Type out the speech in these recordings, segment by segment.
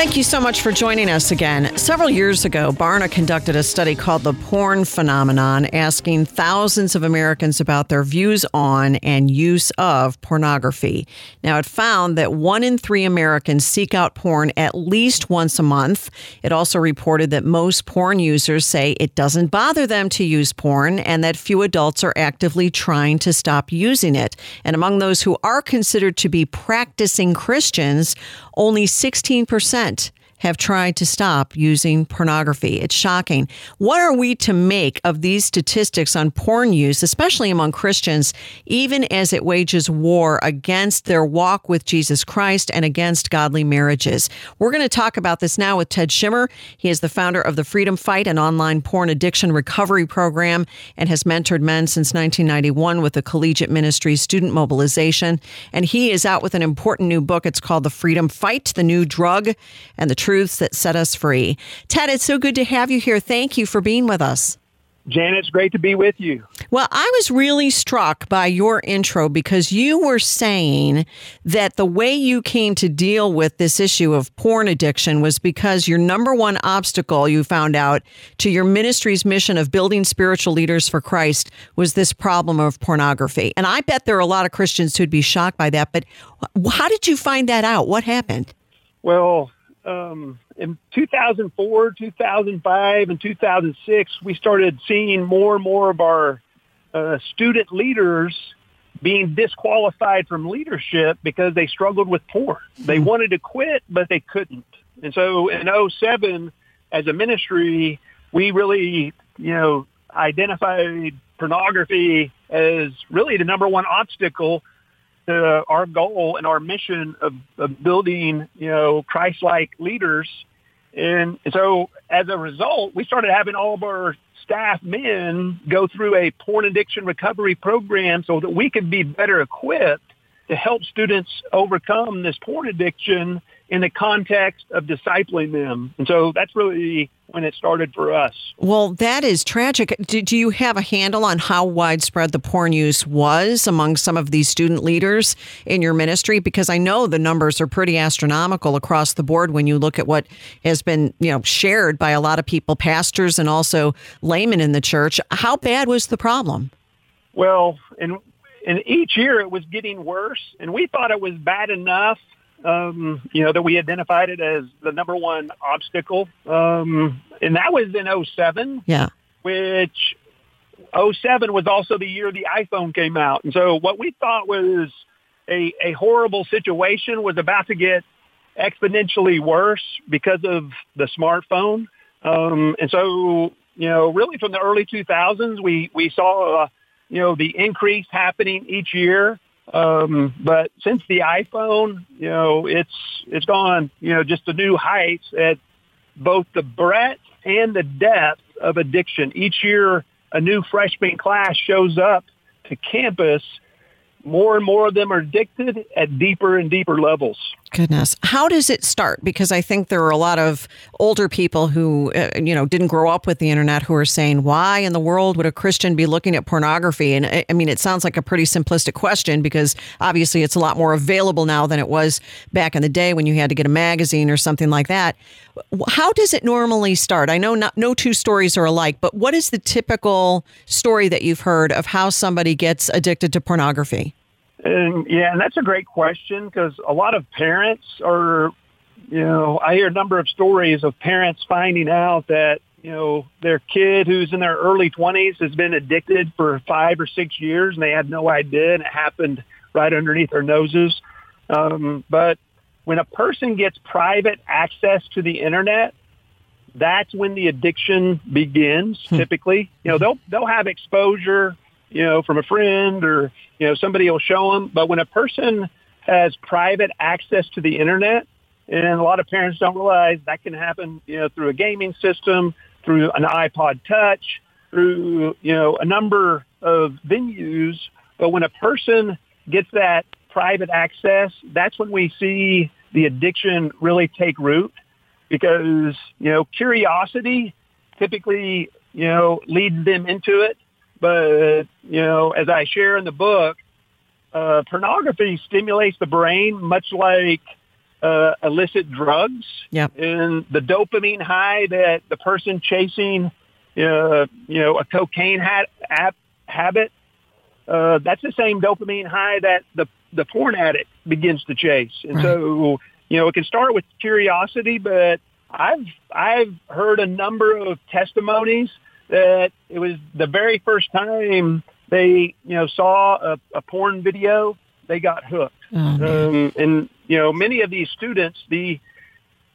Thank you so much for joining us again. Several years ago, Barna conducted a study called The Porn Phenomenon, asking thousands of Americans about their views on and use of pornography. Now, it found that one in three Americans seek out porn at least once a month. It also reported that most porn users say it doesn't bother them to use porn and that few adults are actively trying to stop using it. And among those who are considered to be practicing Christians, only 16% event have tried to stop using pornography. It's shocking. What are we to make of these statistics on porn use, especially among Christians, even as it wages war against their walk with Jesus Christ and against godly marriages? We're going to talk about this now with Ted Shimmin. He is the founder of the Freedom Fight, an online porn addiction recovery program, and has mentored men since 1991 with the Collegiate Ministry Student Mobilization. And he is out with an important new book. It's called The Freedom Fight, The New Drug and the truths that set us free. Ted, it's so good to have you here. Thank you for being with us. Janet, it's great to be with you. Well, I was really struck by your intro because you were saying that the way you came to deal with this issue of porn addiction was because your number one obstacle you found out to your ministry's mission of building spiritual leaders for Christ was this problem of pornography. And I bet there are a lot of Christians who'd be shocked by that. But how did you find that out? What happened? Well, um, in 2004, 2005, and 2006, we started seeing more and more of our uh, student leaders being disqualified from leadership because they struggled with porn. They mm-hmm. wanted to quit, but they couldn't. And so in 07, as a ministry, we really, you know, identified pornography as really the number one obstacle to our goal and our mission of, of building, you know, Christ-like leaders. And so as a result, we started having all of our staff men go through a porn addiction recovery program so that we could be better equipped to help students overcome this porn addiction in the context of discipling them. And so that's really when it started for us. Well, that is tragic. Do you have a handle on how widespread the porn use was among some of these student leaders in your ministry? Because I know the numbers are pretty astronomical across the board when you look at what has been, you know, shared by a lot of people, pastors and also laymen in the church. How bad was the problem? Well, and and each year it was getting worse, and we thought it was bad enough um, you know, that we identified it as the number one obstacle. Um, and that was in 07. Yeah. Which 07 was also the year the iPhone came out. And so what we thought was a, a horrible situation was about to get exponentially worse because of the smartphone. Um, and so, you know, really from the early 2000s, we, we saw, uh, you know, the increase happening each year. Um, but since the iPhone, you know, it's it's gone, you know, just to new heights at both the breadth and the depth of addiction. Each year, a new freshman class shows up to campus more and more of them are addicted at deeper and deeper levels. Goodness. How does it start? Because I think there are a lot of older people who, uh, you know, didn't grow up with the internet who are saying, why in the world would a Christian be looking at pornography? And I mean, it sounds like a pretty simplistic question because obviously it's a lot more available now than it was back in the day when you had to get a magazine or something like that. How does it normally start? I know not, no two stories are alike, but what is the typical story that you've heard of how somebody gets addicted to pornography? And yeah, and that's a great question because a lot of parents are, you know, I hear a number of stories of parents finding out that, you know, their kid who's in their early 20s has been addicted for five or six years and they had no idea and it happened right underneath their noses. Um, but when a person gets private access to the internet, that's when the addiction begins. Hmm. Typically, you know, they'll they'll have exposure, you know, from a friend or you know somebody will show them. But when a person has private access to the internet, and a lot of parents don't realize that can happen, you know, through a gaming system, through an iPod Touch, through you know a number of venues. But when a person gets that private access, that's when we see the addiction really take root because, you know, curiosity typically, you know, leads them into it. But, you know, as I share in the book, uh, pornography stimulates the brain much like uh, illicit drugs. Yep. And the dopamine high that the person chasing, uh, you know, a cocaine ha- habit, uh, that's the same dopamine high that the, the porn addict begins to chase. And Right. so, you know, it can start with curiosity, but I've, I've heard a number of testimonies that it was the very first time they, you know, saw a, a porn video, they got hooked. Oh. Um, and you know, many of these students, the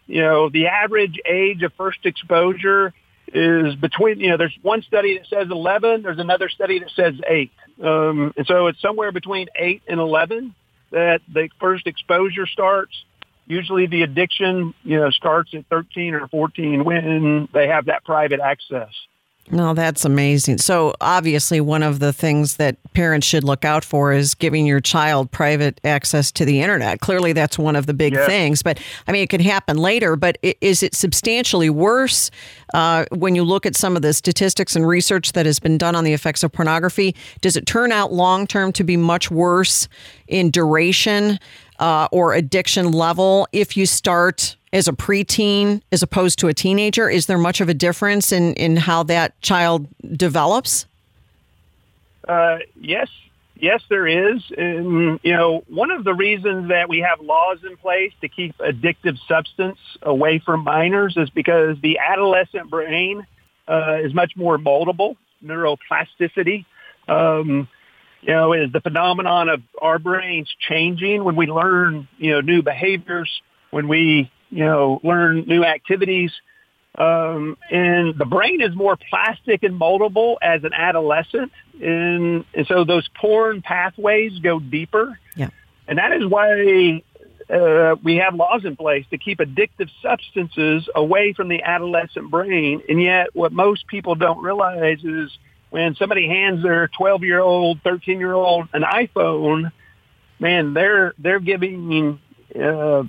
you know, the average age of first exposure is between. You know, there's one study that says 11. There's another study that says eight. Um, and so it's somewhere between eight and 11 that the first exposure starts. Usually, the addiction, you know, starts at 13 or 14 when they have that private access. No, that's amazing. So, obviously, one of the things that parents should look out for is giving your child private access to the internet. Clearly, that's one of the big Yeah. things. But I mean, it can happen later. But is it substantially worse uh, when you look at some of the statistics and research that has been done on the effects of pornography? Does it turn out long term to be much worse in duration uh, or addiction level if you start? As a preteen, as opposed to a teenager, is there much of a difference in, in how that child develops? Uh, yes, yes, there is. And, you know, one of the reasons that we have laws in place to keep addictive substance away from minors is because the adolescent brain uh, is much more moldable, neuroplasticity. Um, you know, is the phenomenon of our brains changing when we learn, you know, new behaviors, when we, you know, learn new activities. Um, and the brain is more plastic and moldable as an adolescent. And, and so those porn pathways go deeper. Yeah. And that is why uh, we have laws in place to keep addictive substances away from the adolescent brain. And yet what most people don't realize is when somebody hands their 12 year old, 13 year old an iPhone, man, they're, they're giving, uh,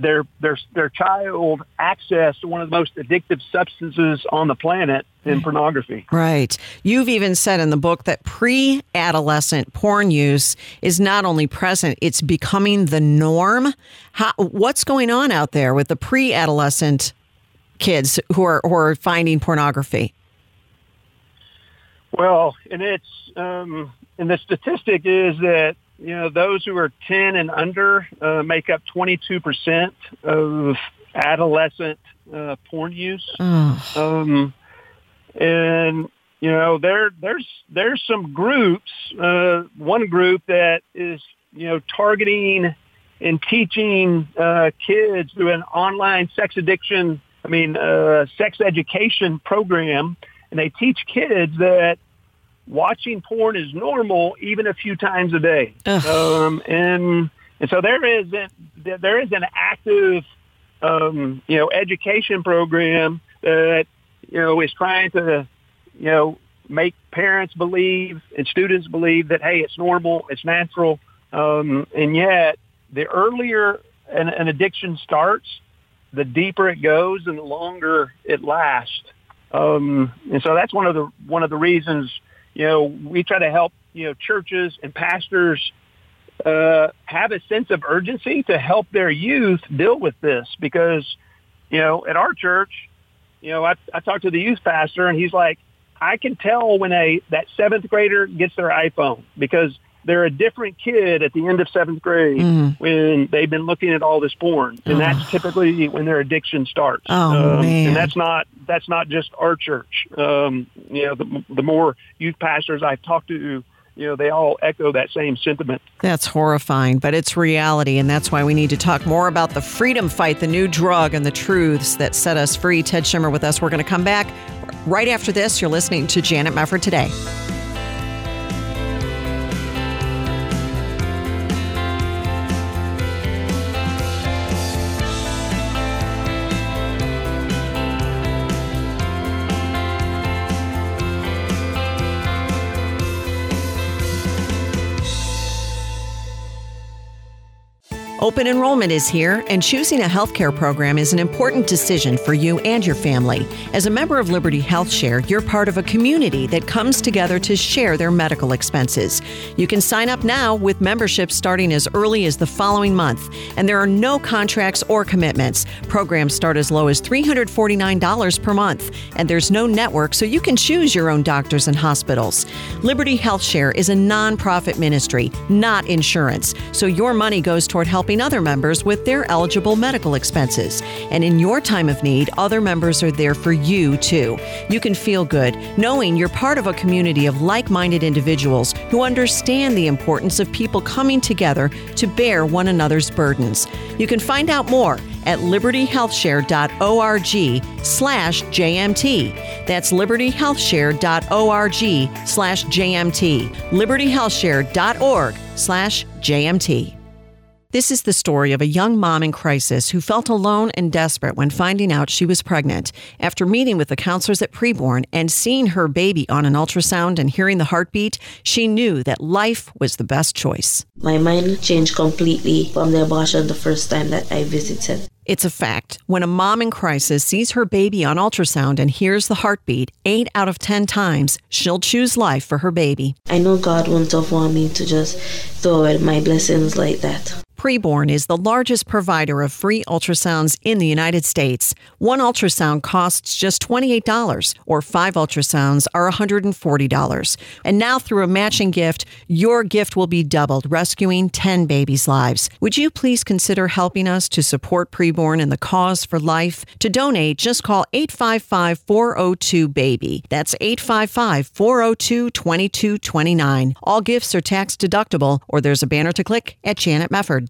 their their their child access to one of the most addictive substances on the planet in pornography. Right. You've even said in the book that pre adolescent porn use is not only present, it's becoming the norm. How, what's going on out there with the pre adolescent kids who are, who are finding pornography? Well, and it's um, and the statistic is that you know those who are 10 and under uh, make up 22 percent of adolescent uh, porn use. Um, and you know there there's there's some groups. Uh, one group that is you know targeting and teaching uh, kids through an online sex addiction. I mean, uh, sex education program, and they teach kids that watching porn is normal, even a few times a day. Um, and and so there is an, there is an active um, you know education program that you know is trying to you know make parents believe and students believe that hey it's normal it's natural. Um, and yet the earlier an, an addiction starts the deeper it goes and the longer it lasts. Um, and so that's one of the one of the reasons you know we try to help you know churches and pastors uh, have a sense of urgency to help their youth deal with this because you know at our church you know I, I talked to the youth pastor and he's like I can tell when a that seventh grader gets their iPhone because they're a different kid at the end of seventh grade when they've been looking at all this porn, and that's typically when their addiction starts. Oh, um, man. And that's not that's not just our church. Um, you know, the, the more youth pastors I've talked to you know, they all echo that same sentiment. That's horrifying, but it's reality. And that's why we need to talk more about the freedom fight, the new drug, and the truths that set us free. Ted Shimmin with us. We're going to come back right after this. You're listening to Janet Mefford today. Open enrollment is here, and choosing a healthcare program is an important decision for you and your family. As a member of Liberty Health Share, you're part of a community that comes together to share their medical expenses. You can sign up now with membership starting as early as the following month, and there are no contracts or commitments. Programs start as low as $349 per month, and there's no network, so you can choose your own doctors and hospitals. Liberty Health Share is a nonprofit ministry, not insurance, so your money goes toward helping helping other members with their eligible medical expenses. And in your time of need, other members are there for you too. You can feel good knowing you're part of a community of like minded individuals who understand the importance of people coming together to bear one another's burdens. You can find out more at libertyhealthshare.org slash JMT. That's libertyhealthshare.org slash JMT. libertyhealthshare.org slash JMT. This is the story of a young mom in crisis who felt alone and desperate when finding out she was pregnant. After meeting with the counselors at preborn and seeing her baby on an ultrasound and hearing the heartbeat, she knew that life was the best choice. My mind changed completely from the abortion the first time that I visited. It's a fact. When a mom in crisis sees her baby on ultrasound and hears the heartbeat, eight out of 10 times, she'll choose life for her baby. I know God wouldn't have wanted me to just throw away my blessings like that. Preborn is the largest provider of free ultrasounds in the United States. One ultrasound costs just $28, or five ultrasounds are $140. And now, through a matching gift, your gift will be doubled, rescuing 10 babies' lives. Would you please consider helping us to support Preborn and the cause for life? To donate, just call 855 402 BABY. That's 855 402 2229. All gifts are tax deductible, or there's a banner to click at Janet Mefford.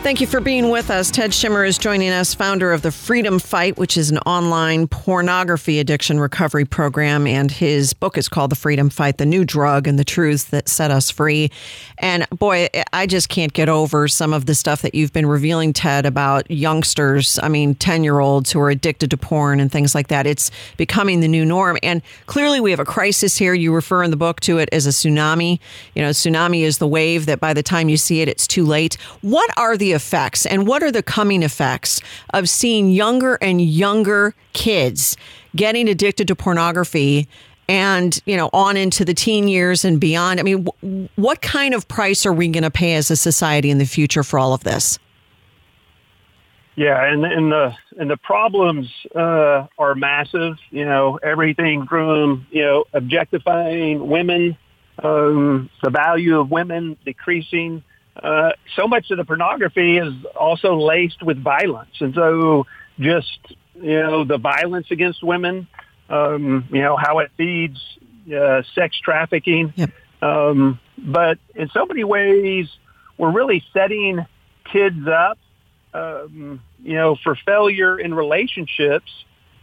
Thank you for being with us. Ted Shimmin is joining us, founder of the Freedom Fight, which is an online pornography addiction recovery program. And his book is called The Freedom Fight The New Drug and the Truths That Set Us Free. And boy, I just can't get over some of the stuff that you've been revealing, Ted, about youngsters. I mean, 10 year olds who are addicted to porn and things like that. It's becoming the new norm. And clearly, we have a crisis here. You refer in the book to it as a tsunami. You know, tsunami is the wave that by the time you see it, it's too late. What are the effects? And what are the coming effects of seeing younger and younger kids getting addicted to pornography and you know on into the teen years and beyond? I mean w- what kind of price are we going to pay as a society in the future for all of this? Yeah and, and the and the problems uh, are massive you know everything from you know objectifying women um, the value of women decreasing uh, so much of the pornography is also laced with violence. And so just, you know, the violence against women, um, you know, how it feeds uh, sex trafficking. Yep. Um, but in so many ways, we're really setting kids up, um, you know, for failure in relationships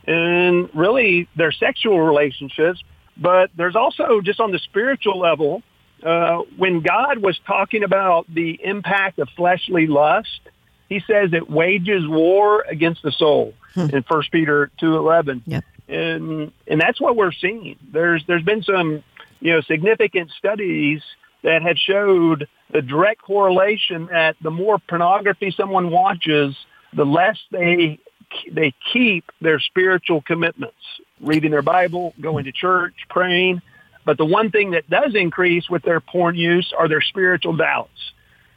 and really their sexual relationships. But there's also just on the spiritual level, uh, when God was talking about the impact of fleshly lust, he says it wages war against the soul hmm. in First Peter two eleven. Yep. And and that's what we're seeing. There's there's been some you know significant studies that have showed the direct correlation that the more pornography someone watches, the less they they keep their spiritual commitments, reading their Bible, going to church, praying. But the one thing that does increase with their porn use are their spiritual doubts.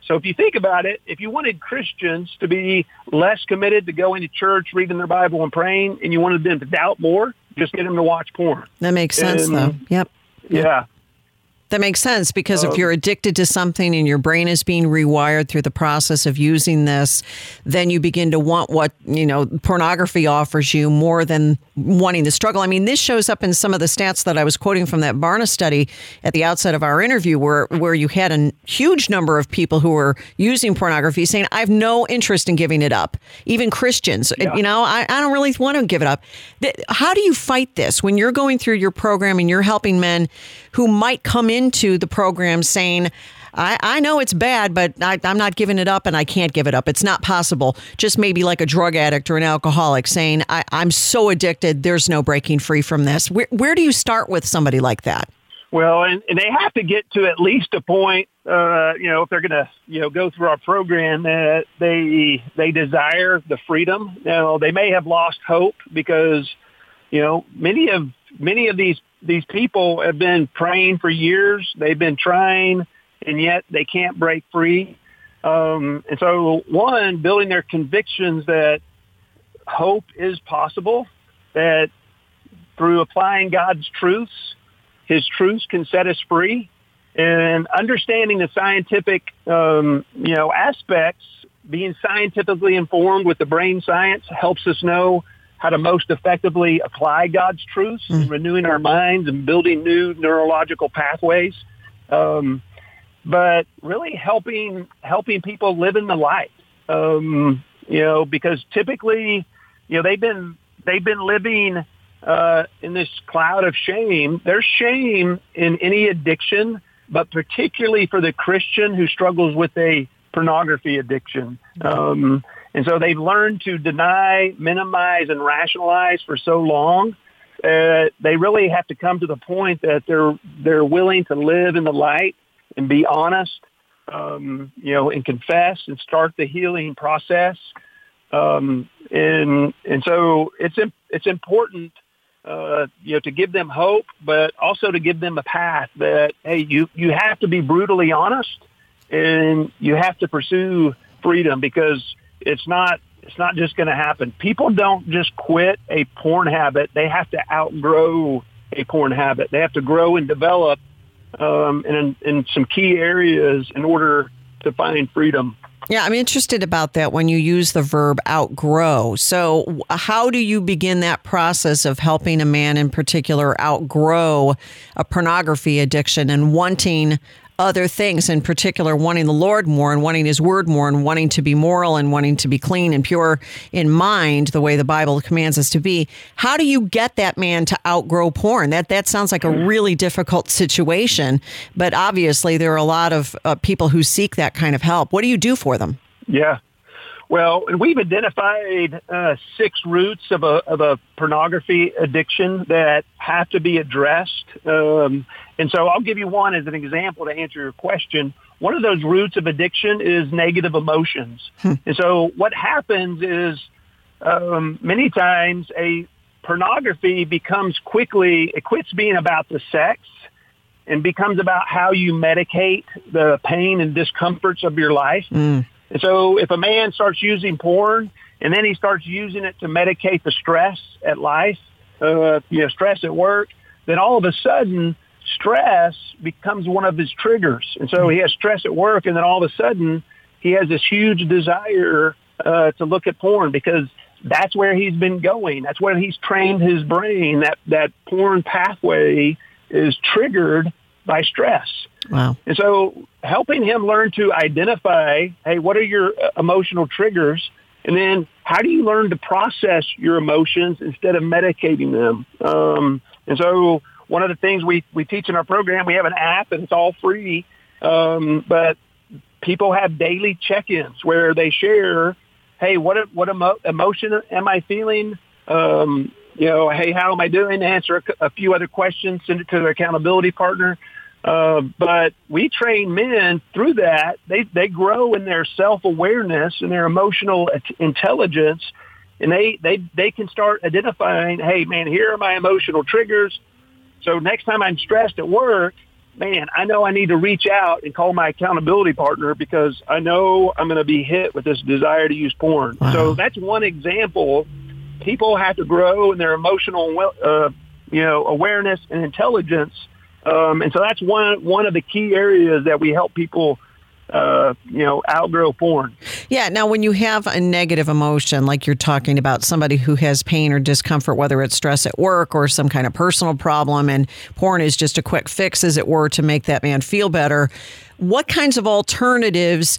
So if you think about it, if you wanted Christians to be less committed to going to church, reading their Bible, and praying, and you wanted them to doubt more, just get them to watch porn. That makes sense, and, though. Yep. Yeah. That makes sense because if uh, you're addicted to something and your brain is being rewired through the process of using this, then you begin to want what, you know, pornography offers you more than wanting to struggle. I mean, this shows up in some of the stats that I was quoting from that Barna study at the outset of our interview where where you had a huge number of people who were using pornography saying, I have no interest in giving it up. Even Christians, you know, I, I don't really want to give it up. How do you fight this when you're going through your program and you're helping men who might come into the program saying, I, I know it's bad, but I, I'm not giving it up and I can't give it up. It's not possible. Just maybe like a drug addict or an alcoholic saying, I, I'm so addicted, there's no breaking free from this. Where, where do you start with somebody like that? Well, and, and they have to get to at least a point, uh, you know, if they're going to, you know, go through our program that they they desire the freedom. Now, they may have lost hope because, you know, many of many of these these people have been praying for years. They've been trying, and yet they can't break free. Um, and so, one, building their convictions that hope is possible, that through applying God's truths, His truths can set us free, and understanding the scientific, um, you know, aspects, being scientifically informed with the brain science helps us know how to most effectively apply God's truths, and renewing our minds and building new neurological pathways. Um, but really helping helping people live in the light. Um, you know, because typically, you know, they've been they've been living uh, in this cloud of shame. There's shame in any addiction, but particularly for the Christian who struggles with a pornography addiction. Um, and so they've learned to deny, minimize, and rationalize for so long. Uh, they really have to come to the point that they're they're willing to live in the light and be honest, um, you know, and confess and start the healing process. Um, and and so it's it's important, uh, you know, to give them hope, but also to give them a path that hey, you you have to be brutally honest, and you have to pursue freedom because it's not it's not just going to happen. People don't just quit a porn habit; they have to outgrow a porn habit. They have to grow and develop um, in in some key areas in order to find freedom. Yeah, I'm interested about that when you use the verb outgrow. So, how do you begin that process of helping a man in particular outgrow a pornography addiction and wanting other things, in particular, wanting the Lord more and wanting His Word more and wanting to be moral and wanting to be clean and pure in mind, the way the Bible commands us to be? How do you get that man to outgrow porn? That that sounds like a really difficult situation, but obviously there are a lot of uh, people who seek that kind of help. What do you do for them? Yeah. Well, and we've identified uh, six roots of a, of a pornography addiction that have to be addressed. Um, and so I'll give you one as an example to answer your question. One of those roots of addiction is negative emotions. And so what happens is um, many times a pornography becomes quickly, it quits being about the sex and becomes about how you medicate the pain and discomforts of your life. And so if a man starts using porn and then he starts using it to medicate the stress at life, uh, you know, stress at work, then all of a sudden stress becomes one of his triggers. And so he has stress at work and then all of a sudden he has this huge desire uh, to look at porn because that's where he's been going. That's where he's trained his brain. That, that porn pathway is triggered by stress. Wow. And so helping him learn to identify, hey, what are your uh, emotional triggers? And then how do you learn to process your emotions instead of medicating them? Um, and so one of the things we, we teach in our program, we have an app and it's all free. Um, but people have daily check-ins where they share, hey, what, what emo- emotion am I feeling? Um, you know, hey, how am I doing? Answer a few other questions, send it to their accountability partner. Uh, but we train men through that. They they grow in their self awareness and their emotional intelligence, and they they they can start identifying. Hey, man, here are my emotional triggers. So next time I'm stressed at work, man, I know I need to reach out and call my accountability partner because I know I'm going to be hit with this desire to use porn. So that's one example. People have to grow in their emotional, well- uh, you know, awareness and intelligence Um, and so that's one one of the key areas that we help people uh, you know, outgrow porn. Yeah. Now, when you have a negative emotion, like you're talking about somebody who has pain or discomfort, whether it's stress at work or some kind of personal problem, and porn is just a quick fix, as it were, to make that man feel better, what kinds of alternatives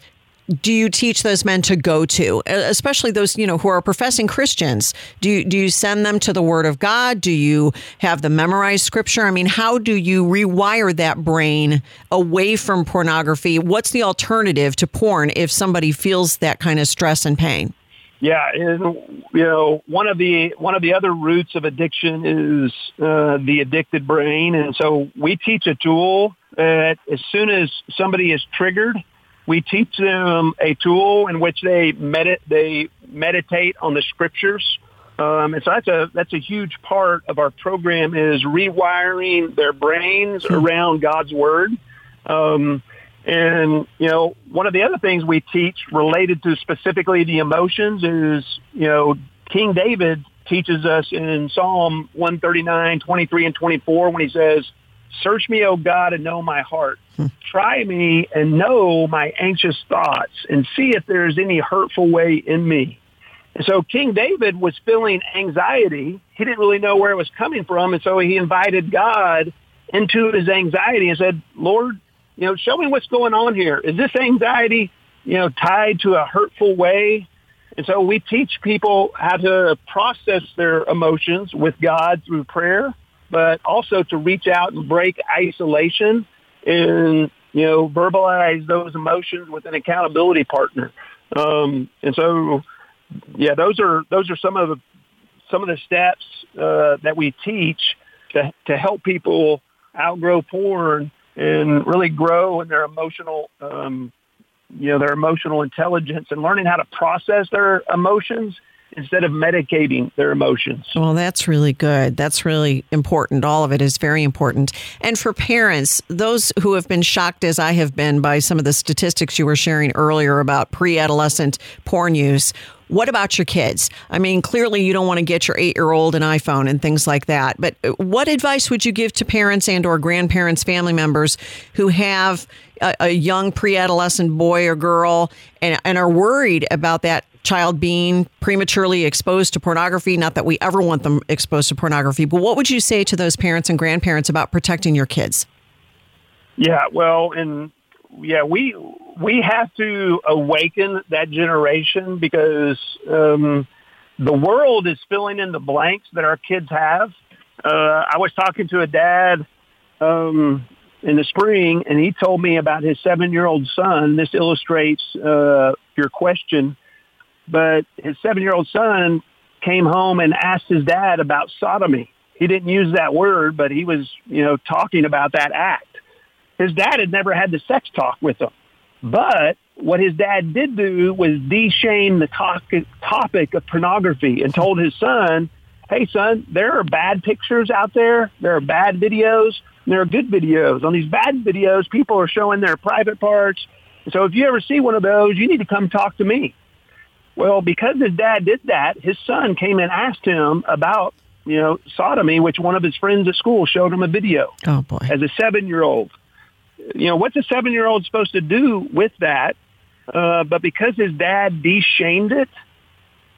do you teach those men to go to, especially those you know who are professing Christians? Do you, do you send them to the Word of God? Do you have them memorize Scripture? I mean, how do you rewire that brain away from pornography? What's the alternative to porn if somebody feels that kind of stress and pain? Yeah, and, you know, one of the one of the other roots of addiction is uh, the addicted brain, and so we teach a tool that as soon as somebody is triggered we teach them a tool in which they medit they meditate on the scriptures. Um, and so that's a that's a huge part of our program is rewiring their brains hmm. around God's word. Um, and you know, one of the other things we teach related to specifically the emotions is you know King David teaches us in Psalm 139, 23, and 24 when he says, Search me, O God, and know my heart. Try me and know my anxious thoughts and see if there is any hurtful way in me. And so King David was feeling anxiety. He didn't really know where it was coming from. And so he invited God into his anxiety and said, Lord, you know, show me what's going on here. Is this anxiety, you know, tied to a hurtful way? And so we teach people how to process their emotions with God through prayer but also to reach out and break isolation and, you know, verbalize those emotions with an accountability partner. Um, and so, yeah, those are, those are some of the, some of the steps uh, that we teach to, to help people outgrow porn and really grow in their emotional, um, you know, their emotional intelligence and learning how to process their emotions instead of medicating their emotions. Well, that's really good. That's really important. All of it is very important. And for parents, those who have been shocked as I have been by some of the statistics you were sharing earlier about pre adolescent porn use, what about your kids? I mean, clearly you don't want to get your 8-year-old an iPhone and things like that. But uh, what advice would you give to parents and or grandparents, family members who have a, a young pre-adolescent boy or girl and, and are worried about that child being prematurely exposed to pornography. Not that we ever want them exposed to pornography, but what would you say to those parents and grandparents about protecting your kids? Yeah, well, and yeah, we we have to awaken that generation because um, the world is filling in the blanks that our kids have. Uh, I was talking to a dad um, in the spring, and he told me about his seven-year-old son. This illustrates uh, your question but his seven-year-old son came home and asked his dad about sodomy. He didn't use that word, but he was, you know, talking about that act. His dad had never had the sex talk with him. But what his dad did do was de-shame the topic, topic of pornography and told his son, hey, son, there are bad pictures out there. There are bad videos. there are good videos. On these bad videos, people are showing their private parts. So if you ever see one of those, you need to come talk to me. Well, because his dad did that, his son came and asked him about, you know, sodomy, which one of his friends at school showed him a video. Oh boy! As a seven-year-old, you know, what's a seven-year-old supposed to do with that? Uh, but because his dad de-shamed it,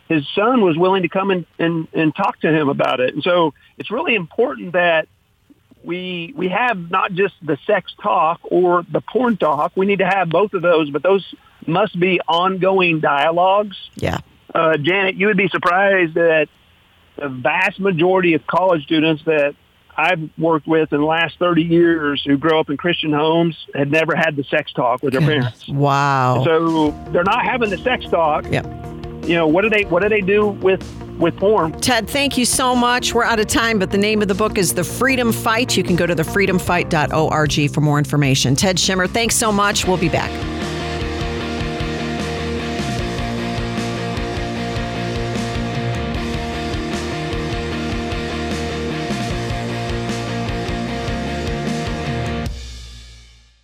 his son was willing to come and, and, and talk to him about it. And so it's really important that we we have not just the sex talk or the porn talk. We need to have both of those, but those must be ongoing dialogues. Yeah. Uh, Janet, you would be surprised that the vast majority of college students that I've worked with in the last 30 years who grow up in Christian homes had never had the sex talk with their parents. Wow. So they're not having the sex talk. Yep. You know, what do they what do they do with with porn? Ted, thank you so much. We're out of time, but the name of the book is The Freedom Fight. You can go to thefreedomfight.org for more information. Ted Shimmin, thanks so much. We'll be back.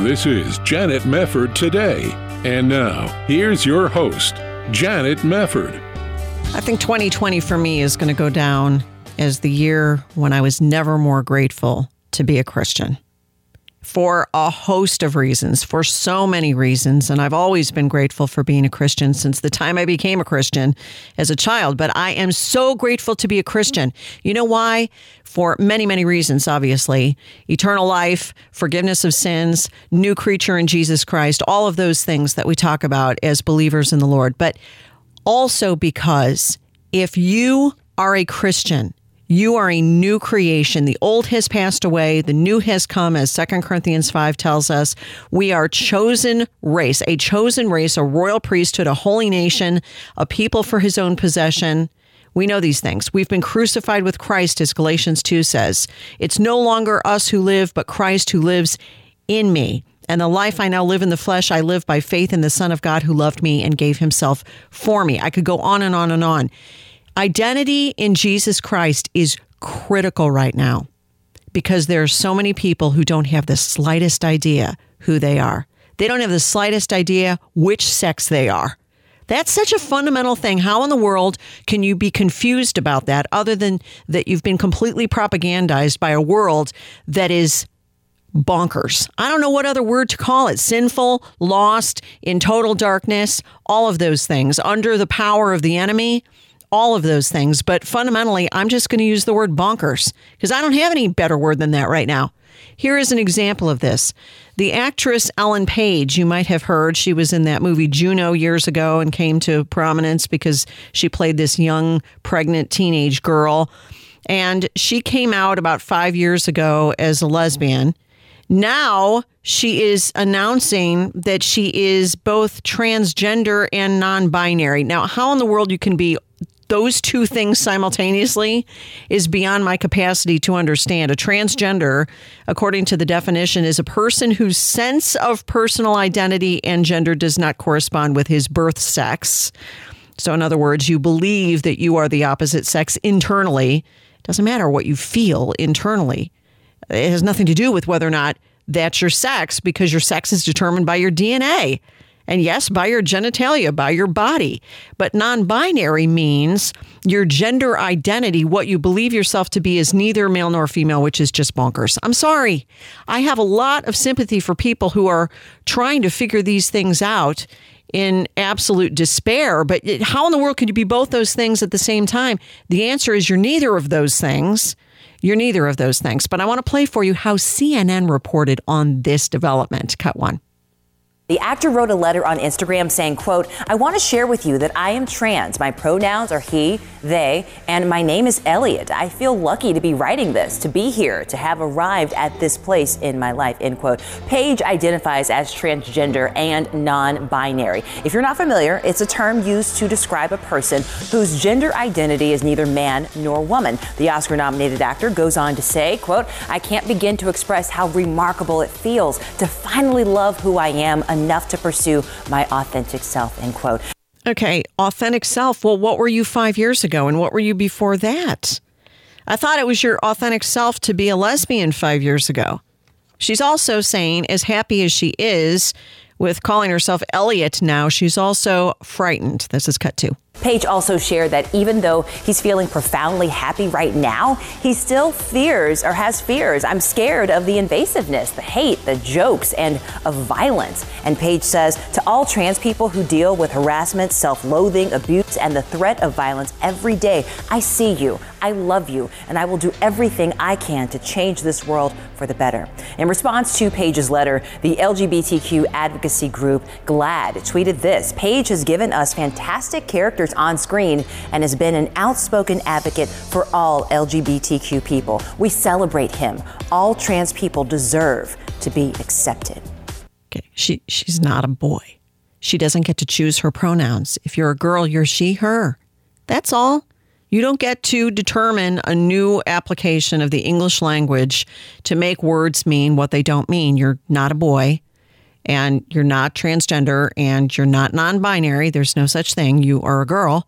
This is Janet Mefford today. And now, here's your host, Janet Mefford. I think 2020 for me is going to go down as the year when I was never more grateful to be a Christian for a host of reasons, for so many reasons. And I've always been grateful for being a Christian since the time I became a Christian as a child. But I am so grateful to be a Christian. You know why? For many, many reasons, obviously eternal life, forgiveness of sins, new creature in Jesus Christ, all of those things that we talk about as believers in the Lord. But also because if you are a Christian, you are a new creation. The old has passed away, the new has come, as 2 Corinthians 5 tells us. We are chosen race, a chosen race, a royal priesthood, a holy nation, a people for his own possession. We know these things. We've been crucified with Christ, as Galatians 2 says. It's no longer us who live, but Christ who lives in me. And the life I now live in the flesh, I live by faith in the Son of God who loved me and gave himself for me. I could go on and on and on. Identity in Jesus Christ is critical right now because there are so many people who don't have the slightest idea who they are. They don't have the slightest idea which sex they are. That's such a fundamental thing. How in the world can you be confused about that other than that you've been completely propagandized by a world that is bonkers? I don't know what other word to call it sinful, lost, in total darkness, all of those things, under the power of the enemy all of those things. But fundamentally, I'm just going to use the word bonkers because I don't have any better word than that right now. Here is an example of this. The actress Ellen Page, you might have heard, she was in that movie Juno years ago and came to prominence because she played this young, pregnant teenage girl. And she came out about five years ago as a lesbian. Now she is announcing that she is both transgender and non binary. Now, how in the world you can be those two things simultaneously is beyond my capacity to understand. A transgender, according to the definition, is a person whose sense of personal identity and gender does not correspond with his birth sex. So, in other words, you believe that you are the opposite sex internally. It doesn't matter what you feel internally, it has nothing to do with whether or not that's your sex because your sex is determined by your DNA. And yes, by your genitalia, by your body. But non binary means your gender identity, what you believe yourself to be, is neither male nor female, which is just bonkers. I'm sorry. I have a lot of sympathy for people who are trying to figure these things out in absolute despair. But how in the world could you be both those things at the same time? The answer is you're neither of those things. You're neither of those things. But I want to play for you how CNN reported on this development. Cut one. The actor wrote a letter on Instagram saying, quote, I want to share with you that I am trans. My pronouns are he, they, and my name is Elliot. I feel lucky to be writing this, to be here, to have arrived at this place in my life, end quote. Page identifies as transgender and non-binary. If you're not familiar, it's a term used to describe a person whose gender identity is neither man nor woman. The Oscar-nominated actor goes on to say, quote, I can't begin to express how remarkable it feels to finally love who I am enough to pursue my authentic self, end quote. Okay, authentic self. Well, what were you five years ago and what were you before that? I thought it was your authentic self to be a lesbian five years ago. She's also saying, as happy as she is with calling herself Elliot now, she's also frightened. This is cut two. Page also shared that even though he's feeling profoundly happy right now, he still fears or has fears. I'm scared of the invasiveness, the hate, the jokes, and of violence. And Page says to all trans people who deal with harassment, self loathing, abuse, and the threat of violence every day, I see you. I love you, and I will do everything I can to change this world for the better. In response to Page's letter, the LGBTQ advocacy group GLAAD tweeted this Page has given us fantastic characters on screen and has been an outspoken advocate for all LGBTQ people. We celebrate him. All trans people deserve to be accepted. Okay, she she's not a boy. She doesn't get to choose her pronouns. If you're a girl, you're she, her. That's all. You don't get to determine a new application of the English language to make words mean what they don't mean. You're not a boy and you're not transgender and you're not non binary. There's no such thing. You are a girl.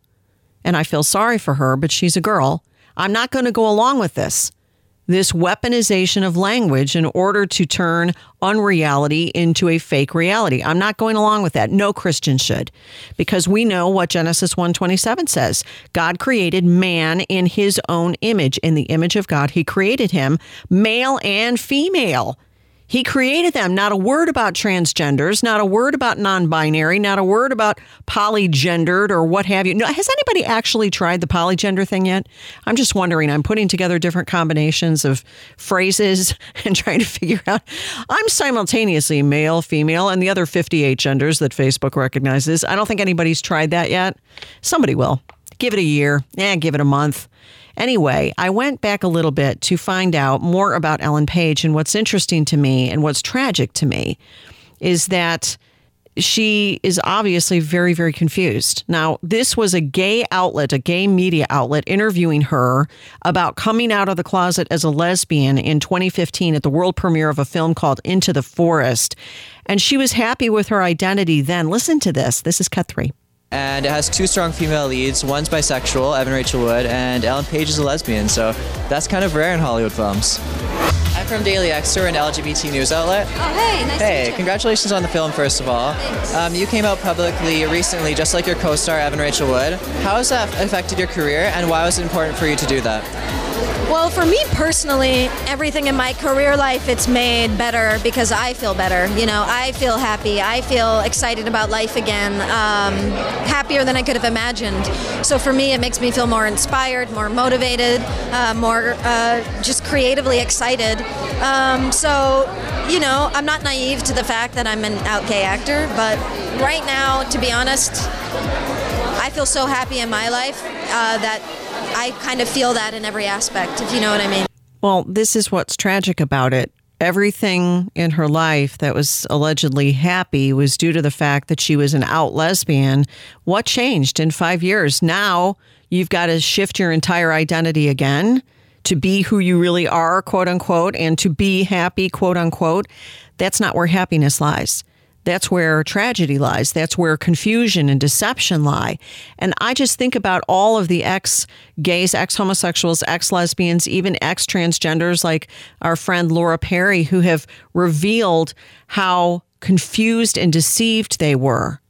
And I feel sorry for her, but she's a girl. I'm not going to go along with this this weaponization of language in order to turn unreality into a fake reality. I'm not going along with that. No Christian should because we know what Genesis 1:27 says. God created man in his own image. In the image of God he created him, male and female. He created them. Not a word about transgenders, not a word about non binary, not a word about polygendered or what have you. Has anybody actually tried the polygender thing yet? I'm just wondering. I'm putting together different combinations of phrases and trying to figure out. I'm simultaneously male, female, and the other 58 genders that Facebook recognizes. I don't think anybody's tried that yet. Somebody will. Give it a year. Yeah, give it a month. Anyway, I went back a little bit to find out more about Ellen Page. And what's interesting to me and what's tragic to me is that she is obviously very, very confused. Now, this was a gay outlet, a gay media outlet, interviewing her about coming out of the closet as a lesbian in 2015 at the world premiere of a film called Into the Forest. And she was happy with her identity then. Listen to this. This is cut three and it has two strong female leads. One's bisexual, Evan Rachel Wood, and Ellen Page is a lesbian, so that's kind of rare in Hollywood films. I'm from Daily Xtra, an LGBT news outlet. Oh, hey, nice Hey, congratulations on the film, first of all. Um, you came out publicly recently, just like your co star, Evan Rachel Wood. How has that affected your career, and why was it important for you to do that? Well, for me personally, everything in my career life it's made better because I feel better. You know, I feel happy. I feel excited about life again, um, happier than I could have imagined. So for me, it makes me feel more inspired, more motivated, uh, more uh, just creatively excited. Um, so, you know, I'm not naive to the fact that I'm an out gay actor, but right now, to be honest, I feel so happy in my life uh, that I kind of feel that in every aspect, if you know what I mean. Well, this is what's tragic about it. Everything in her life that was allegedly happy was due to the fact that she was an out lesbian. What changed in five years? Now you've got to shift your entire identity again to be who you really are, quote unquote, and to be happy, quote unquote. That's not where happiness lies. That's where tragedy lies. That's where confusion and deception lie. And I just think about all of the ex gays, ex homosexuals, ex lesbians, even ex transgenders like our friend Laura Perry, who have revealed how confused and deceived they were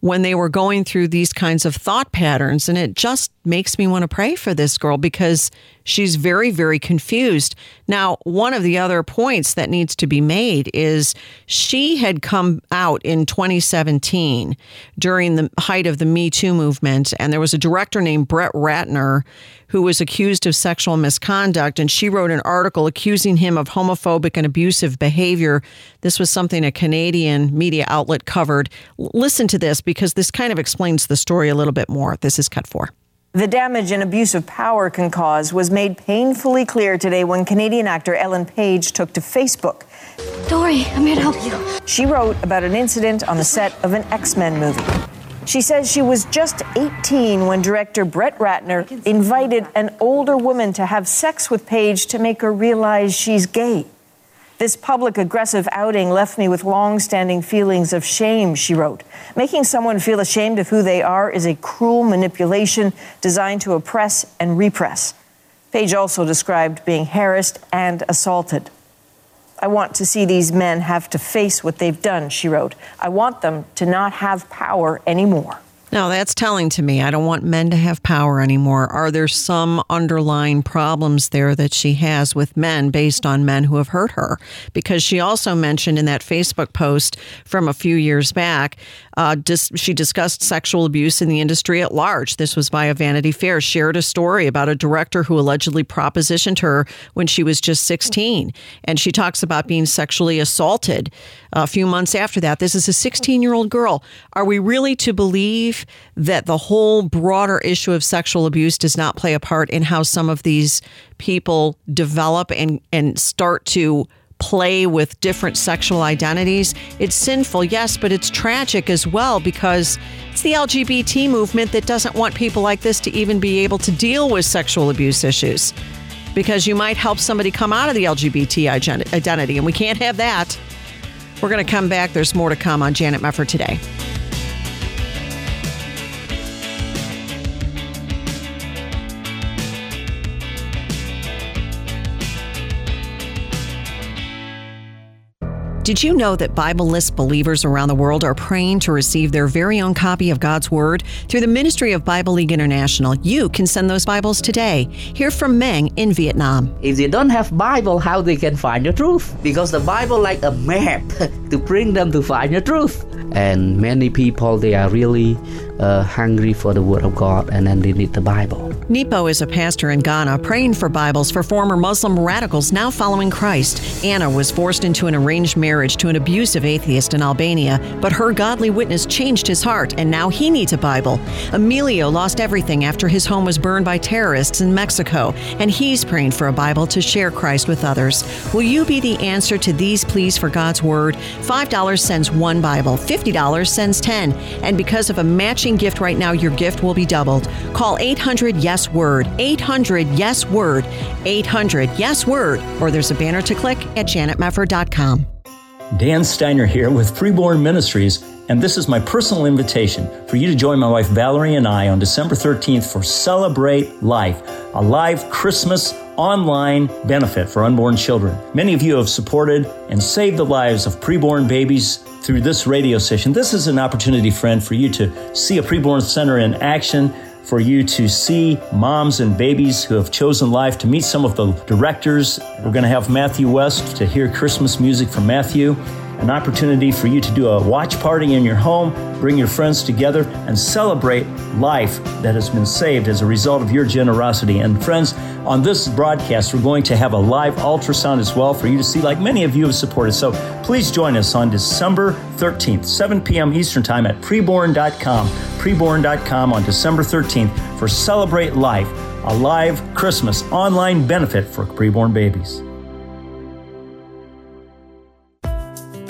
when they were going through these kinds of thought patterns. And it just makes me want to pray for this girl because she's very, very confused. Now, one of the other points that needs to be made is she had come out in 2017 during the height of the Me Too movement, and there was a director named Brett Ratner who was accused of sexual misconduct, and she wrote an article accusing him of homophobic and abusive behavior. This was something a Canadian media outlet covered. Listen to this because this kind of explains the story a little bit more. This is cut four. The damage an abuse of power can cause was made painfully clear today when Canadian actor Ellen Page took to Facebook. Dory, I'm here to help you. She wrote about an incident on the set of an X Men movie. She says she was just 18 when director Brett Ratner invited an older woman to have sex with Page to make her realize she's gay. This public aggressive outing left me with long standing feelings of shame, she wrote. Making someone feel ashamed of who they are is a cruel manipulation designed to oppress and repress. Page also described being harassed and assaulted. I want to see these men have to face what they've done, she wrote. I want them to not have power anymore. Now, that's telling to me. I don't want men to have power anymore. Are there some underlying problems there that she has with men based on men who have hurt her? Because she also mentioned in that Facebook post from a few years back, uh, dis- she discussed sexual abuse in the industry at large. This was via Vanity Fair, shared a story about a director who allegedly propositioned her when she was just 16. And she talks about being sexually assaulted a few months after that. This is a 16 year old girl. Are we really to believe that the whole broader issue of sexual abuse does not play a part in how some of these people develop and, and start to play with different sexual identities. It's sinful, yes, but it's tragic as well because it's the LGBT movement that doesn't want people like this to even be able to deal with sexual abuse issues because you might help somebody come out of the LGBT identity, and we can't have that. We're going to come back. There's more to come on Janet Mefford today. Did you know that Bibleless believers around the world are praying to receive their very own copy of God's Word? Through the Ministry of Bible League International, you can send those Bibles today. Hear from Meng in Vietnam. If they don't have Bible, how they can find the truth? Because the Bible like a map to bring them to find the truth. And many people, they are really uh, hungry for the Word of God and then they need the Bible. Nepo is a pastor in Ghana praying for Bibles for former Muslim radicals now following Christ. Anna was forced into an arranged marriage to an abusive atheist in Albania, but her godly witness changed his heart and now he needs a Bible. Emilio lost everything after his home was burned by terrorists in Mexico, and he's praying for a Bible to share Christ with others. Will you be the answer to these pleas for God's Word? $5 sends one Bible, $50 sends 10. And because of a matching gift right now, your gift will be doubled. Call 800 Yes Word, 800 Yes Word, 800 Yes Word, or there's a banner to click at janetmefford.com. Dan Steiner here with Preborn Ministries, and this is my personal invitation for you to join my wife Valerie and I on December 13th for Celebrate Life, a live Christmas online benefit for unborn children. Many of you have supported and saved the lives of preborn babies through this radio session. This is an opportunity, friend, for you to see a preborn center in action for you to see moms and babies who have chosen life, to meet some of the directors. We're going to have Matthew West to hear Christmas music from Matthew an opportunity for you to do a watch party in your home, bring your friends together, and celebrate life that has been saved as a result of your generosity. And friends, on this broadcast, we're going to have a live ultrasound as well for you to see, like many of you have supported. So please join us on December 13th, 7 p.m. Eastern Time at preborn.com, preborn.com on December 13th for Celebrate Life, a live Christmas online benefit for preborn babies.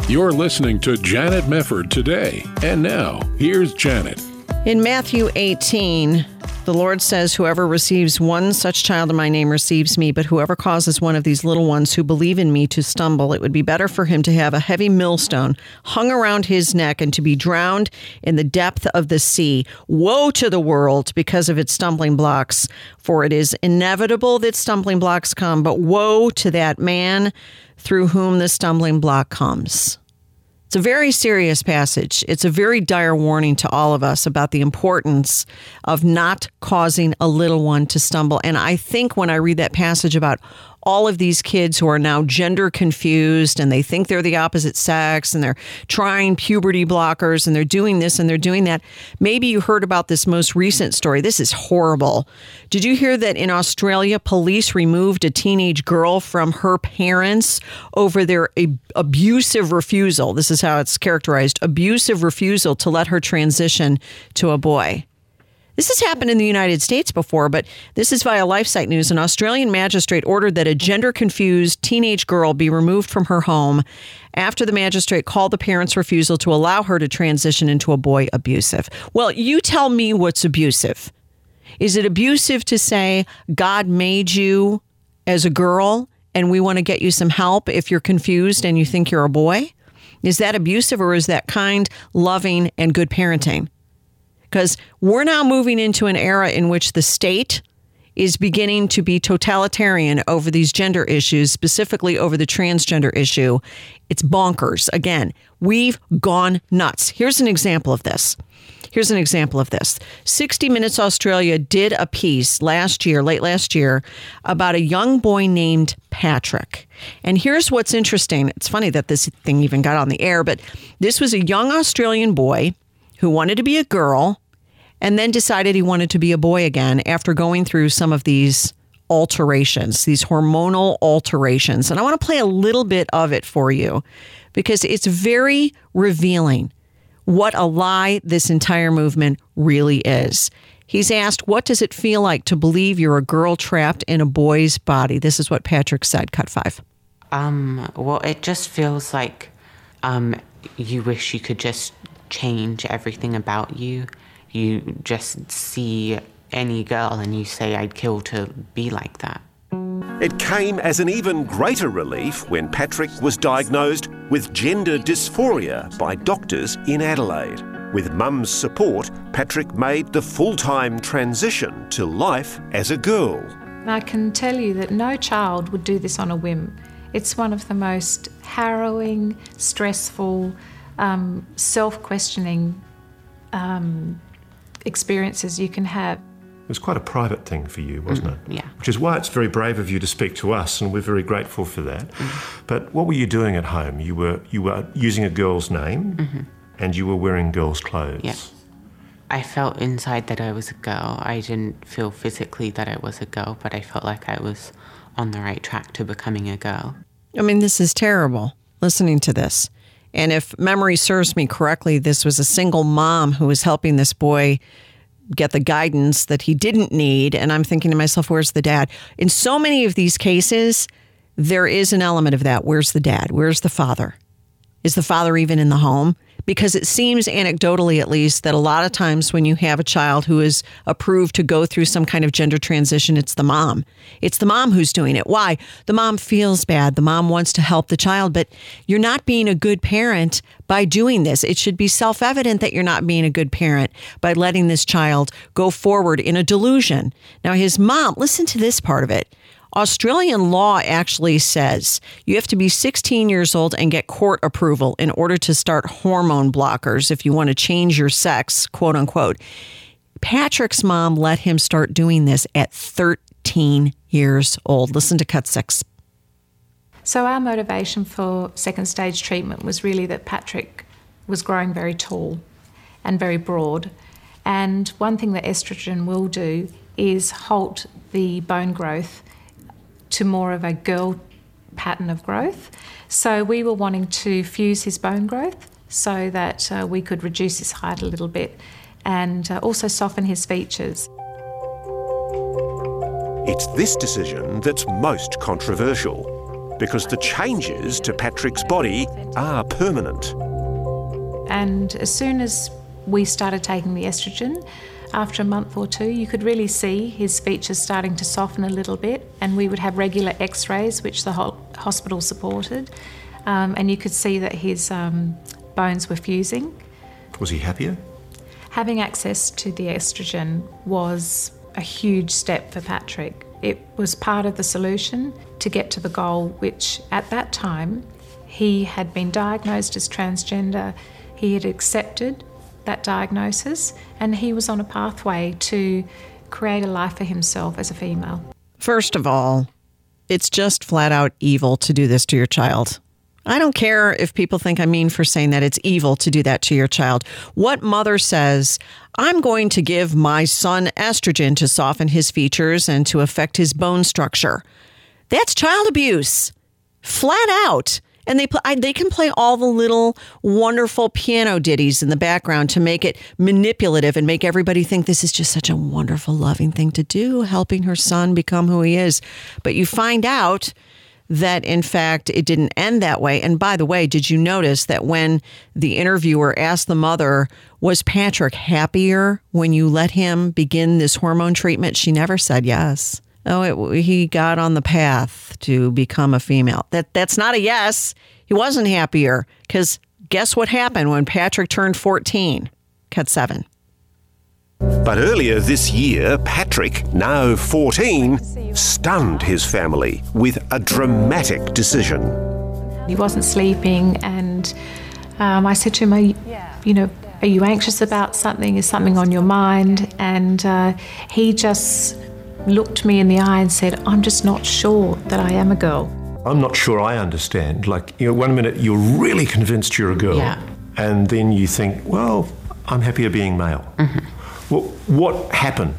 You're listening to Janet Mefford today. And now, here's Janet. In Matthew 18, the Lord says, Whoever receives one such child in my name receives me, but whoever causes one of these little ones who believe in me to stumble, it would be better for him to have a heavy millstone hung around his neck and to be drowned in the depth of the sea. Woe to the world because of its stumbling blocks, for it is inevitable that stumbling blocks come, but woe to that man through whom the stumbling block comes. It's a very serious passage. It's a very dire warning to all of us about the importance of not causing a little one to stumble. And I think when I read that passage about all of these kids who are now gender confused and they think they're the opposite sex and they're trying puberty blockers and they're doing this and they're doing that. Maybe you heard about this most recent story. This is horrible. Did you hear that in Australia, police removed a teenage girl from her parents over their abusive refusal? This is how it's characterized abusive refusal to let her transition to a boy. This has happened in the United States before, but this is via LifeSite News. An Australian magistrate ordered that a gender confused teenage girl be removed from her home after the magistrate called the parents' refusal to allow her to transition into a boy abusive. Well, you tell me what's abusive. Is it abusive to say God made you as a girl and we want to get you some help if you're confused and you think you're a boy? Is that abusive or is that kind, loving, and good parenting? Because we're now moving into an era in which the state is beginning to be totalitarian over these gender issues, specifically over the transgender issue. It's bonkers. Again, we've gone nuts. Here's an example of this. Here's an example of this 60 Minutes Australia did a piece last year, late last year, about a young boy named Patrick. And here's what's interesting it's funny that this thing even got on the air, but this was a young Australian boy who wanted to be a girl and then decided he wanted to be a boy again after going through some of these alterations, these hormonal alterations. And I want to play a little bit of it for you because it's very revealing what a lie this entire movement really is. He's asked, What does it feel like to believe you're a girl trapped in a boy's body? This is what Patrick said. Cut five. Um, well, it just feels like um, you wish you could just change everything about you. You just see any girl and you say, I'd kill to be like that. It came as an even greater relief when Patrick was diagnosed with gender dysphoria by doctors in Adelaide. With mum's support, Patrick made the full time transition to life as a girl. I can tell you that no child would do this on a whim. It's one of the most harrowing, stressful, um, self questioning um, experiences you can have. It was quite a private thing for you, wasn't Mm, it? yeah. Which is why it's very brave of you to speak to us, and we're very grateful for that. Mm-hmm. But what were you doing at home? You were you were using a girl's name, Mhm. and you were wearing girls' clothes. Yeah. I felt inside that I was a girl. I didn't feel physically that I was a girl, but I felt like I was on the right track to becoming a girl. I mean, this is terrible listening to this. And if memory serves me correctly, this was a single mom who was helping this boy get the guidance that he didn't need. And I'm thinking to myself, where's the dad? In so many of these cases, there is an element of that. Where's the dad? Where's the father? Is the father even in the home? Because it seems, anecdotally at least, that a lot of times when you have a child who is approved to go through some kind of gender transition, it's the mom. It's the mom who's doing it. Why? The mom feels bad. The mom wants to help the child, but you're not being a good parent by doing this. It should be self evident that you're not being a good parent by letting this child go forward in a delusion. Now, his mom, listen to this part of it. Australian law actually says you have to be 16 years old and get court approval in order to start hormone blockers if you want to change your sex, quote unquote. Patrick's mom let him start doing this at 13 years old. Listen to cut six. So, our motivation for second stage treatment was really that Patrick was growing very tall and very broad. And one thing that estrogen will do is halt the bone growth to more of a girl pattern of growth. So, we were wanting to fuse his bone growth so that uh, we could reduce his height a little bit and uh, also soften his features. It's this decision that's most controversial because the changes to Patrick's body are permanent. And as soon as we started taking the estrogen, after a month or two, you could really see his features starting to soften a little bit, and we would have regular x rays, which the ho- hospital supported, um, and you could see that his um, bones were fusing. Was he happier? Having access to the estrogen was a huge step for Patrick. It was part of the solution to get to the goal, which at that time he had been diagnosed as transgender. He had accepted that diagnosis and he was on a pathway to create a life for himself as a female. First of all, it's just flat out evil to do this to your child. I don't care if people think I'm mean for saying that it's evil to do that to your child. What mother says, I'm going to give my son estrogen to soften his features and to affect his bone structure? That's child abuse, flat out. And they play, they can play all the little wonderful piano ditties in the background to make it manipulative and make everybody think this is just such a wonderful, loving thing to do, helping her son become who he is. But you find out that in fact it didn't end that way. And by the way, did you notice that when the interviewer asked the mother, was Patrick happier when you let him begin this hormone treatment? She never said yes. Oh, it, he got on the path to become a female. That that's not a yes. He wasn't happier because guess what happened when Patrick turned 14? Cut seven. But earlier this year, Patrick, now 14, stunned his family with a dramatic decision. He wasn't sleeping, and um, I said to him, are you, you know, are you anxious about something? Is something on your mind? And uh, he just looked me in the eye and said, I'm just not sure that I am a girl. I'm not sure I understand. Like, you know, one minute you're really convinced you're a girl, Yeah. and then you think, well, I'm happier being male. Mm-hmm. What, what happened?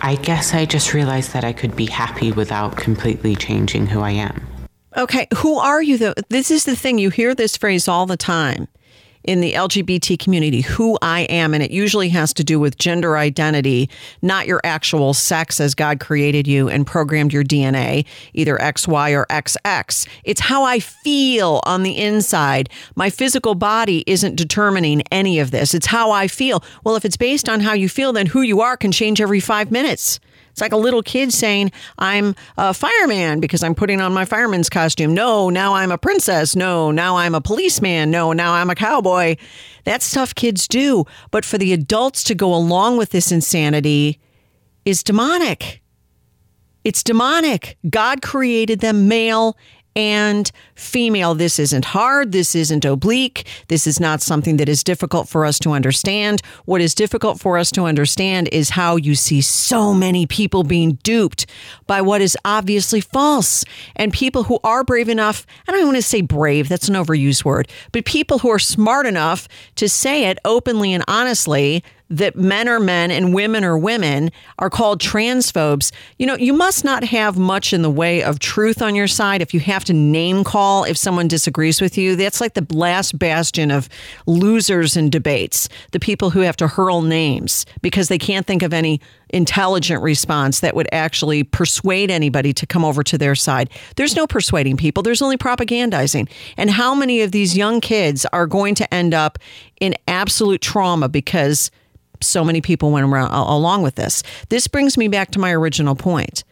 I guess I just realized that I could be happy without completely changing who I am. Okay, who are you though? This is the thing. You hear this phrase all the time in the LGBT community who I am, and it usually has to do with gender identity, not your actual sex as God created you and programmed your DNA, either XY or XX. It's how I feel on the inside. My physical body isn't determining any of this. It's how I feel. Well, if it's based on how you feel, then who you are can change every five minutes. It's like a little kid saying, I'm a fireman because I'm putting on my fireman's costume. No, now I'm a princess. No, now I'm a policeman. No, now I'm a cowboy. That's stuff kids do. But for the adults to go along with this insanity is demonic. It's demonic. God created them male and female. This isn't hard. This isn't oblique. This is not something that is difficult for us to understand. What is difficult for us to understand is how you see so many people being duped by what is obviously false. And people who are brave enough, I don't want to say brave, that's an overused word, but people who are smart enough to say it openly and honestly that men are men and women are women are called transphobes, you know, you must not have much in the way of truth on your side if you have to name call if someone disagrees with you. That's like the last bastion of losers in debates, the people who have to hurl names because they can't think of any intelligent response that would actually persuade anybody to come over to their side. There's no persuading people, there's only propagandizing. And how many of these young kids are going to end up in absolute trauma because so many people went around along with this. This brings me back to my original point,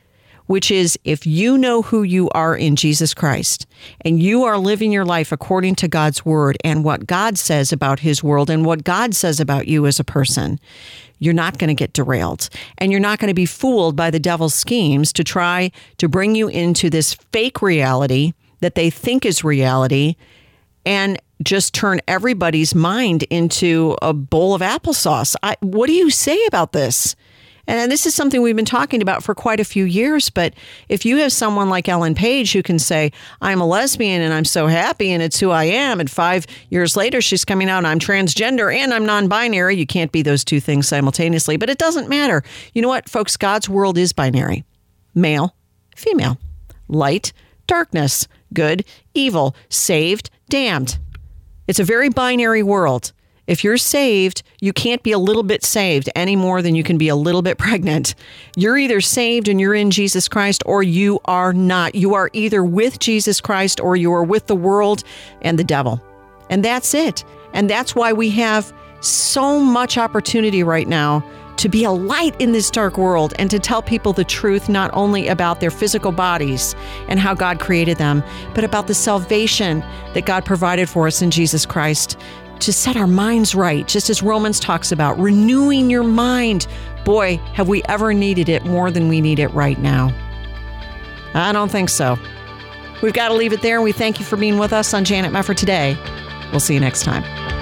which is if you know who you are in Jesus Christ and you are living your life according to God's word and what God says about his world and what God says about you as a person, you're not going to get derailed and you're not going to be fooled by the devil's schemes to try to bring you into this fake reality that they think is reality and just turn everybody's mind into a bowl of applesauce. I, what do you say about this? And this is something we've been talking about for quite a few years. But if you have someone like Ellen Page who can say, I'm a lesbian and I'm so happy and it's who I am, and five years later she's coming out I'm transgender and I'm non binary, you can't be those two things simultaneously. But it doesn't matter. You know what, folks? God's world is binary male, female, light, darkness, good, evil, saved, damned. It's a very binary world. If you're saved, you can't be a little bit saved any more than you can be a little bit pregnant. You're either saved and you're in Jesus Christ or you are not. You are either with Jesus Christ or you are with the world and the devil. And that's it. And that's why we have so much opportunity right now to be a light in this dark world and to tell people the truth not only about their physical bodies and how God created them, but about the salvation that God provided for us in Jesus Christ to set our minds right, just as Romans talks about renewing your mind. Boy, have we ever needed it more than we need it right now. I don't think so. We've got to leave it there. We thank you for being with us on Janet Mefford today. We'll see you next time.